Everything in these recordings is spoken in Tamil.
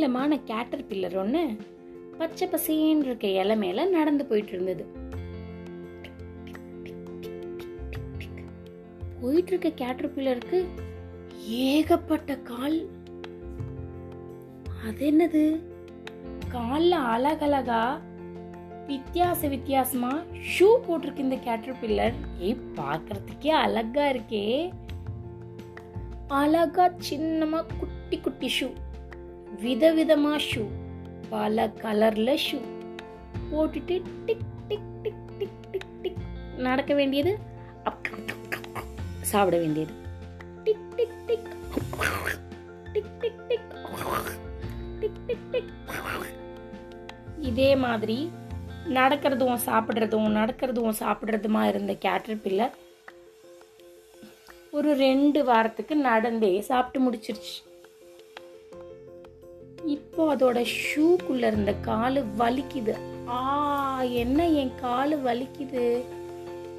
நீளமான கேட்டர் பில்லர் ஒன்று பச்சை பசேன்னு இருக்க இலை மேல நடந்து போயிட்டு இருந்தது. போயிட்டு இருக்க கேட்டர் பில்லருக்கு ஏகப்பட்ட கால். அது என்னது? கால்ல அழகழகா வித்தியாச வித்தியாசமா ஷூ போட்டிருக்கு இந்த கேட்டர் பில்லர் ஏய் பார்க்கறதுக்கே அழகா இருக்கே. அழகா சின்னமா குட்டி குட்டி ஷூ. விதவிதமா ஷூ பல கலர்ல ஷூ போட்டுட்டு டிக் டிக் டிக் டிக் டிக் டிக் நடக்க வேண்டியது அப் சாப்பிட வேண்டியது. டிக் டிக் டிக் டிக் டிக் டிக் டிக் டிக் டிக் இதே மாதிரி நடக்கிறதும் சாப்பிட்றதும் நடக்கிறதும் சாப்பிட்றதுமா இருந்த கேட்டர் பில்லர் ஒரு ரெண்டு வாரத்துக்கு நடந்தே சாப்பிட்டு முடிச்சிருச்சு. இப்போ அதோட ஷூக்குள்ள இருந்த காலு வலிக்குது. ஆ என்ன என் காலு வலிக்குது?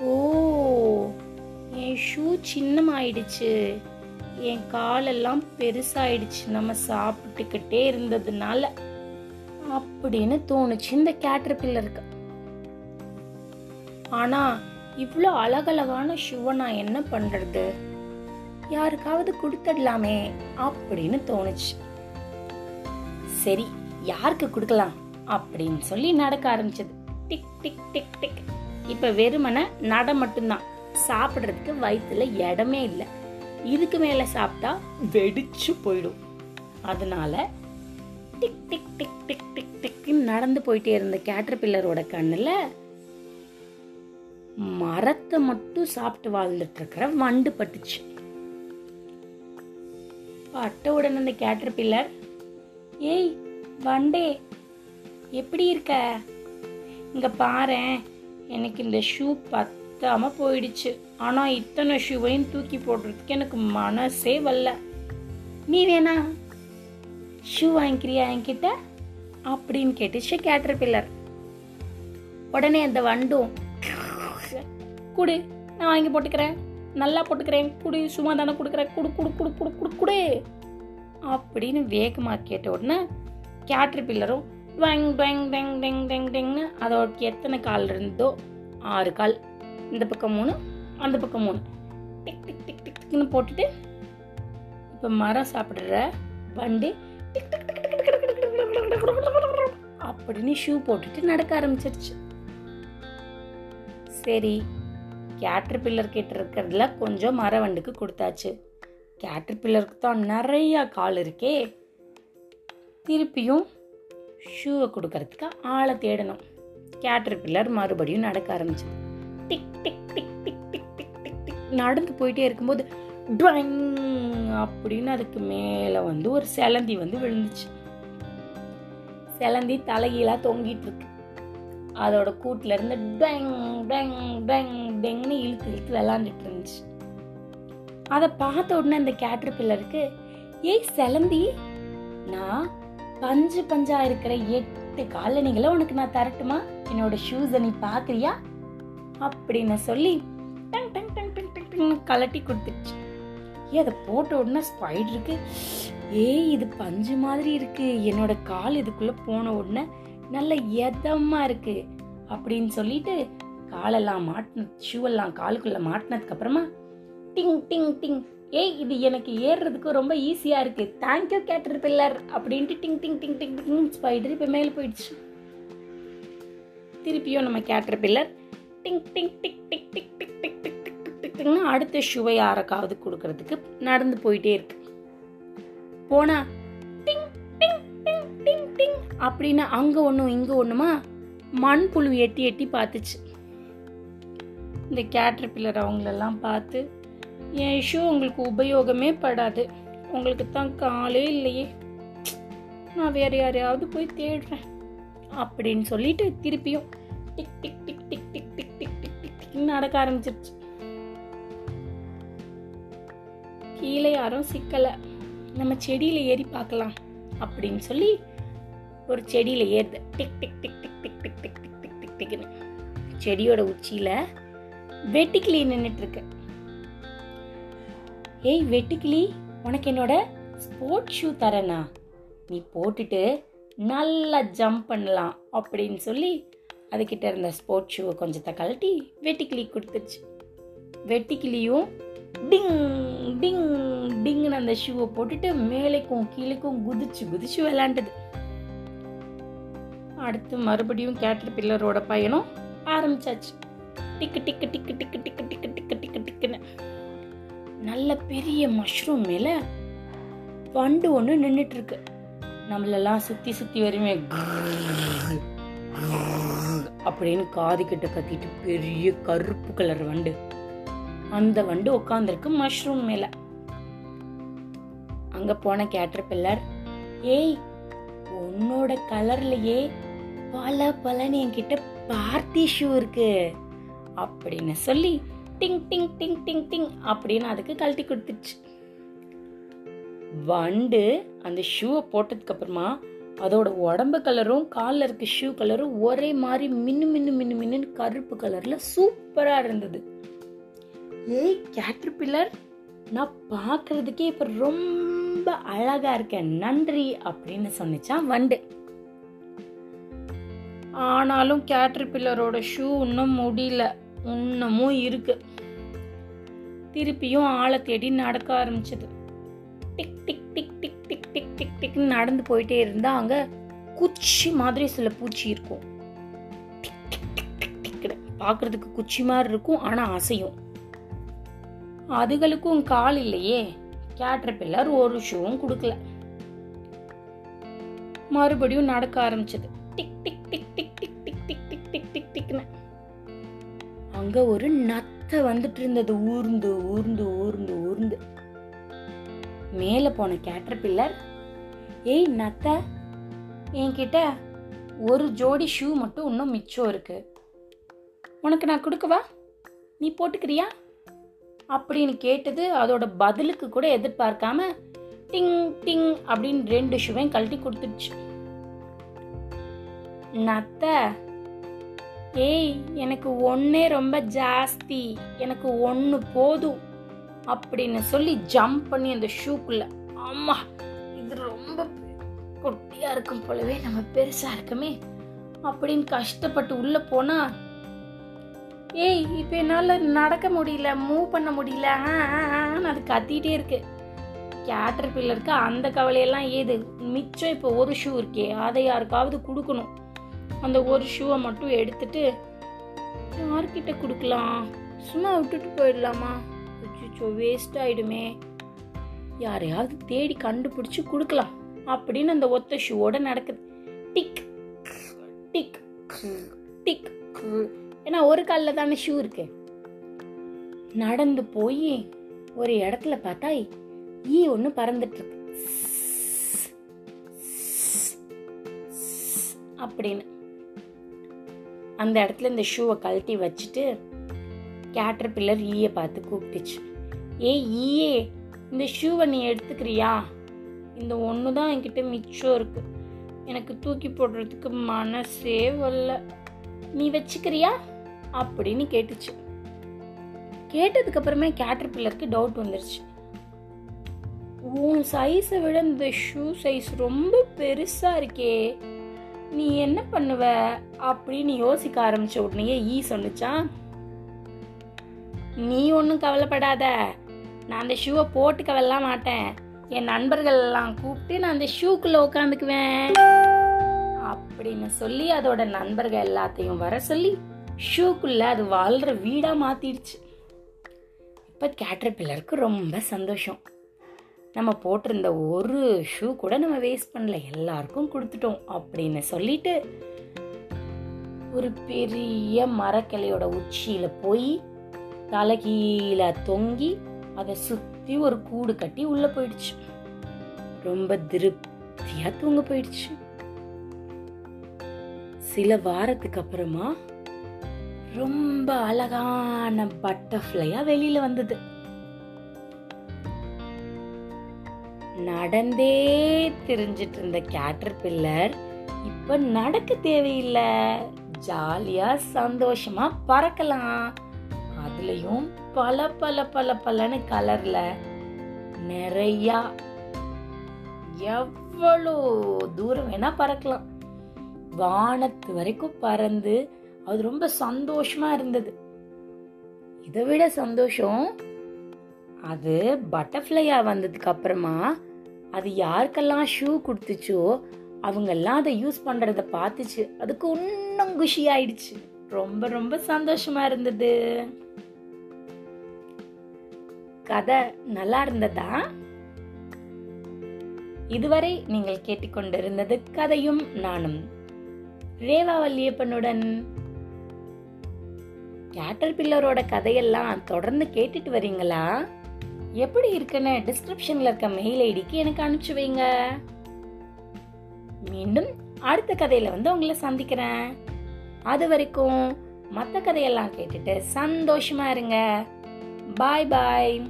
ஓ என் ஷூ சின்னமாயிடுச்சு. என் காலெல்லாம் பெருசாயிடுச்சு. நம்ம சாப்பிட்டுக்கிட்டே இருந்ததுனால. அப்படின்னு தோணுச்சு. இந்த கேட்டர் பில்லருக்கு ஆனா இவ்வளோ அழகழகான ஷூவை நான் என்ன பண்றது? யாருக்காவது கொடுத்துடலாமே அப்படின்னு தோணுச்சு. சரி யாருக்கு கொடுக்கலாம்? அப்படின்னு சொல்லி நடக்க ஆரம்பிச்சது. டிக் டிக் டிக் டிக். இப்ப வெறுமனை நட மட்டும்தான். சாப்பிடுறதுக்கு வயிற்றுல இடமே இல்லை. இதுக்கு மேல சாப்பிட்டா வெடிச்சு போயிடும். அதனால டிக் டிக் டிக் டிக் டிக் டிக்னு நடந்து போயிட்டே இருந்த கேட்டர்பில்லரோட கண்ணில் கண்ணுல மரத்தை மட்டும் சாப்பிட்டு வாழ்ந்துட்டு இருக்கிற வண்டு பட்டுச்சு. பட்ட உடனே அந்த கேட்டர்பில்லர் ஏய் வண்டே எப்படி இருக்க? இங்க பாரேன். எனக்கு இந்த ஷூ பத்தாம போயிடுச்சு. ஆனா இத்தனை ஷூவையும் தூக்கி போடுறதுக்கு எனக்கு மனசே வரல. நீ வேணா ஷூ வாங்கிக்கிறியா என்கிட்ட? அப்படின்னு கேட்டுச்சு கேட்டர் பில்லர் உடனே அந்த வண்டும் குடு நான் வாங்கி போட்டுக்கிறேன். நல்லா போட்டுக்கிறேன். குடு சும்மா தானே கொடுக்குறேன் குடு குடு குடு குடு குடு குடு. அப்படின்னு வேகமாக கேட்ட உடனே கேட்ரு பில்லரும் டொங் டொங் டெங் டெங் டெங் டெங்னு அதோட எத்தனை கால் இருந்தோ ஆறு கால் இந்த பக்கம் மூணு அந்த பக்கம் மூணு டிக் டிக் டிக் டிக் டிக்னு போட்டுட்டு இப்போ மரம் சாப்பிட்ற வண்டு டிக் டிக் டிக் அப்படின்னு ஷூ போட்டுட்டு நடக்க ஆரம்பிச்சிருச்சு சரி கேட்டர் பில்லர் கிட்ட இருக்கிறதுல கொஞ்சம் மர மரவண்டுக்கு கொடுத்தாச்சு கேட்டர்பில்லருக்கு தான் நிறையா கால் இருக்கே. திருப்பியும் ஷூவை கொடுக்கறதுக்கு ஆளை தேடணும். கேட்டர்பில்லர் மறுபடியும் நடக்க ஆரம்பிச்சு. டிக் டிக் டிக் டிக் டிக் டிக் டிக் டிக். நடந்து போயிட்டே இருக்கும்போது ட்ராயிங் அப்படின்னு அதுக்கு மேலே வந்து ஒரு செலந்தி வந்து விழுந்துச்சு. செலந்தி தலைகீழாக தொங்கிட்டு இருக்கு. அதோட கூட்டுல இருந்து டங் டங் டங் டெங்னு இழுத்து இழுத்து விளாண்டுட்டு இருந்துச்சு. அதை பார்த்த உடனே அந்த கேட்டர் பில்லருக்கு ஏய் செலந்தி நான் பஞ்சு பஞ்சா இருக்கிற எட்டு காலணிகளை உனக்கு நான் தரட்டுமா? என்னோட ஷூஸை நீ பாக்குறியா அப்படின்னு சொல்லி டங் டங் டங் டங் டங் டங்னு கலட்டி கொடுத்துருச்சு ஏ அதை போட்ட உடனே ஸ்பைடருக்கு ஏய் இது பஞ்சு மாதிரி இருக்கு. என்னோட கால் இதுக்குள்ள போன உடனே நல்ல எதமா இருக்கு. அப்படின்னு சொல்லிட்டு காலெல்லாம் மாட்டின ஷூ எல்லாம் காலுக்குள்ள மாட்டினதுக்கு அப்புறமா டிங் டிங் டிங் ஏய் இது எனக்கு ஏறுறதுக்கு ரொம்ப ஈஸியா இருக்கு தேங்க்யூ கேட்டர் பில்லர் அப்படின்ட்டு டிங் டிங் டிங் டிங் டிங் ஸ்பைடர் இப்போ மேலே போயிடுச்சு திருப்பியும் நம்ம கேட்டர் பில்லர் டிங் டிங் டிக் டிக் டிக் டிக் டிக் டிக் டிக் டிக் டிக் டிக்னு அடுத்த ஷூவை யாருக்காவது கொடுக்கறதுக்கு நடந்து போயிட்டே இருக்கு போனா டிங் டிங் டிங் டிங் டிங் அப்படின்னு அங்க ஒண்ணும் இங்க ஒண்ணுமா மண்புழு எட்டி எட்டி பார்த்துச்சு இந்த கேட்டர் பில்லர் அவங்களெல்லாம் பார்த்து என் இஷ்யூ உங்களுக்கு உபயோகமே படாது உங்களுக்கு தான் காலே இல்லையே நான் வேறு யாரையாவது போய் தேடுறேன் அப்படின்னு சொல்லிட்டு திருப்பியும் டிக் டிக் டிக் டிக் டிக் டிக் டிக் டிக் டிக் டிக் நடக்க ஆரம்பிச்சிருச்சு கீழே யாரும் சிக்கலை நம்ம செடியில் ஏறி பார்க்கலாம் அப்படின்னு சொல்லி ஒரு செடியில் ஏறுது டிக் டிக் டிக் டிக் டிக் டிக் டிக் டிக் டிக் டிக் டிக்னு செடியோட உச்சியில் வெட்டுக்கிளி நின்னுட்டு ஏய் வெட்டுக்கிளி உனக்கு என்னோட ஸ்போர்ட் ஷூ தரேனா? நீ போட்டுட்டு நல்லா ஜம்ப் பண்ணலாம் அப்படின்னு சொல்லி அதுக்கிட்ட இருந்த ஸ்போர்ட்ஸ் ஷூவை கொஞ்சத்தை கழட்டி வெட்டுக்கிளி கொடுத்துச்சு. வெட்டுக்கிளியும் டிங் டிங் டிங்னு அந்த ஷூவை போட்டுட்டு மேலேக்கும் கீழேக்கும் குதிச்சு குதிச்சு விளாண்டுது அடுத்து மறுபடியும் கேட்டர் பில்லரோட பயணம் ஆரம்பிச்சாச்சு. டிக்கு டிக்கு டிக்கு டிக்கு டிக்கு டிக்கு டிக்கு டிக்கு நல்ல பெரிய மஷ்ரூம் மேல வண்டு ஒன்று நின்றுட்டு இருக்கு நம்மளெல்லாம் சுத்தி சுத்தி வருமே அப்படின்னு காது கிட்ட கத்திட்டு பெரிய கருப்பு கலர் வண்டு அந்த வண்டு உட்காந்துருக்கு மஷ்ரூம் மேல அங்க போன கேட்டர் பில்லர் ஏய் உன்னோட கலர்லயே பல பலன்னு என்கிட்ட பார்ட்டி ஷூ இருக்கு அப்படின்னு சொல்லி டிங் டிங் டிங் டிங் டிங் அப்படின்னு அதுக்கு கழட்டி கொடுத்துச்சு. வண்டு அந்த ஷூவை போட்டதுக்கு அப்புறமா அதோட உடம்பு கலரும் காலில் இருக்க ஷூ கலரும் ஒரே மாதிரி மின்னு மின்னு மின்னு மின்னு கருப்பு கலர்ல சூப்பரா இருந்தது. ஏய் கேட்ரிபில்லர் நான் பார்க்கறதுக்கே இப்போ ரொம்ப அழகா இருக்கேன். நன்றி அப்படின்னு சொன்னிச்சான் வண்டு. ஆனாலும் கேட்ரிபில்லரோட ஷூ இன்னும் முடியல. இன்னமும் இருக்கு திருப்பியும் ஆளை தேடி நடக்க ஆரம்பிச்சது டிக் டிக் டிக் டிக் டிக் டிக் டிக் டிக்னு நடந்து போயிட்டே இருந்தா அங்க குச்சி மாதிரி சில பூச்சி இருக்கும் டிக் பார்க்கறதுக்கு குச்சி மாதிரி இருக்கும் ஆனா அசையும் அதுகளுக்கும் கால் இல்லையே கேட்ட பில்லர் ஒரு ஷூவும் கொடுக்கல மறுபடியும் நடக்க ஆரம்பிச்சது டிக் டிக் டிக் டிக் அங்க ஒரு நத்தை வந்துட்டு இருந்தது. ஊர்ந்து ஊர்ந்து ஊர்ந்து ஊர்ந்து. மேல போன கேட்டர் பில்லர் ஏய் நத்த என்கிட்ட ஒரு ஜோடி ஷூ மட்டும் இன்னும் மிச்சம் இருக்கு. உனக்கு நான் கொடுக்கவா நீ போட்டுக்கிறியா? அப்படின்னு கேட்டது அதோட பதிலுக்கு கூட எதிர்பார்க்காம டிங் டிங் அப்படின்னு ரெண்டு ஷூவையும் கழட்டி கொடுத்துடுச்சு. நத்தை ஏய் எனக்கு ஒன்னே ரொம்ப ஜாஸ்தி. எனக்கு ஒன்று போதும். அப்படின்னு சொல்லி ஜம்ப் பண்ணி அந்த ஷூக்குள்ள அம்மா இது ரொம்ப குட்டியா இருக்கும் போலவே நம்ம பெருசா இருக்கமே அப்படின்னு கஷ்டப்பட்டு உள்ள போனா ஏய் இப்போ என்னால நடக்க முடியல மூவ் பண்ண முடியல அது கத்திட்டே இருக்கு. கேட்டர் பில்லருக்கு அந்த கவலையெல்லாம் ஏது? மிச்சம் இப்போ ஒரு ஷூ இருக்கே அதை யாருக்காவது கொடுக்கணும். அந்த ஒரு ஷூவை மட்டும் எடுத்துட்டு யார்கிட்ட கொடுக்கலாம்? சும்மா விட்டுட்டு போயிடலாமா? அச்சோ வேஸ்ட் ஆயிடுமே. யாரையாவது தேடி கண்டுபிடிச்சு கொடுக்கலாம் அப்படின்னு அந்த ஒத்த ஷூவோட நடக்குது. டிக் டிக் டிக். ஏன்னா ஒரு காலில் தானே ஷூ இருக்கு. நடந்து போய் ஒரு இடத்துல பார்த்தா ஈ ஒன்று பறந்துட்டு இருக்கு. அப்படின்னு. அந்த இடத்துல இந்த ஷூவை கழட்டி வச்சுட்டு கேட்டர் பில்லர் ஈயை பார்த்து கூப்பிட்டுச்சு. ஏய் ஈயே இந்த ஷூவை நீ எடுத்துக்கிறியா? இந்த ஒன்று தான் என்கிட்ட மிச்சம் இருக்குது எனக்கு தூக்கி போடுறதுக்கு மனசே வரல. நீ வச்சுக்கிறியா? அப்படின்னு கேட்டுச்சு. கேட்டதுக்கு அப்புறமே கேட்டர் பில்லருக்கு டவுட் வந்துருச்சு. உன் சைஸை விட இந்த ஷூ சைஸ் ரொம்ப பெருசாக இருக்கே. நீ என்ன பண்ணுவ அப்படின்னு யோசிக்க ஆரம்பிச்ச உடனே ஈ சொன்னுச்சான் நீ ஒன்றும் கவலைப்படாத. நான் அந்த ஷூவை போட்டுக்கவெல்லாம் மாட்டேன். என் நண்பர்கள் எல்லாம் கூப்பிட்டு நான் அந்த ஷூக்குள்ள உட்காந்துக்குவேன் அப்படின்னு சொல்லி அதோட நண்பர்கள் எல்லாத்தையும் வர சொல்லி ஷூக்குள்ளே அது வாழ்கிற வீடாக மாற்றிடுச்சு இப்போ கேட்டர் பில்லருக்கு ரொம்ப சந்தோஷம். நம்ம போட்டிருந்த ஒரு ஷூ கூட நம்ம வேஸ்ட் பண்ணல. எல்லாருக்கும் கொடுத்துட்டோம் அப்படின்னு சொல்லிட்டு ஒரு பெரிய மரக்கிளையோட உச்சியில போய் தலைகீழ தொங்கி அதை சுத்தி ஒரு கூடு கட்டி உள்ள போயிடுச்சு. ரொம்ப திருப்தியா தூங்க போயிடுச்சு. சில வாரத்துக்கு அப்புறமா ரொம்ப அழகான பட்டர்ஃப்ளையா வெளியில வந்தது. நடந்தே தெரிஞ்சிட்டு இருந்த கேட்டர் பில்லர் இப்ப நடக்க தேவையில்லை. ஜாலியா சந்தோஷமா பறக்கலாம். அதுலயும் பல பல பல பலன்னு கலர்ல நிறைய எவ்வளோ தூரம் வேணா பறக்கலாம். வானத்து வரைக்கும் பறந்து அது ரொம்ப சந்தோஷமா இருந்தது. இதை விட சந்தோஷம் அது பட்டர்ஃப்ளையாக வந்ததுக்கு அப்புறமா அது யாருக்கெல்லாம் ஷூ கொடுத்துச்சோ அவங்கெல்லாம் அதை யூஸ் பண்ணுறத பார்த்துச்சு. அதுக்கு இன்னும் குஷி ஆயிடுச்சு ரொம்ப ரொம்ப சந்தோஷமா இருந்தது. கதை நல்லா இருந்ததா? இதுவரை நீங்கள் கேட்டுக்கொண்டிருந்தது கதையும் நானும். ரேவா வல்லியப்பனுடன் கேட்டர் பில்லரோட கதையெல்லாம் தொடர்ந்து கேட்டுட்டு வரீங்களா? எப்படி இருக்குன்னு டிஸ்கிரிப்ஷன்ல இருக்க மெயில் ஐடிக்கு எனக்கு அனுப்பிச்சு வைங்க. மீண்டும் அடுத்த கதையில வந்து உங்களை சந்திக்கிறேன். அது வரைக்கும் மற்ற கதையெல்லாம் கேட்டுட்டு சந்தோஷமா இருங்க. பாய் பாய்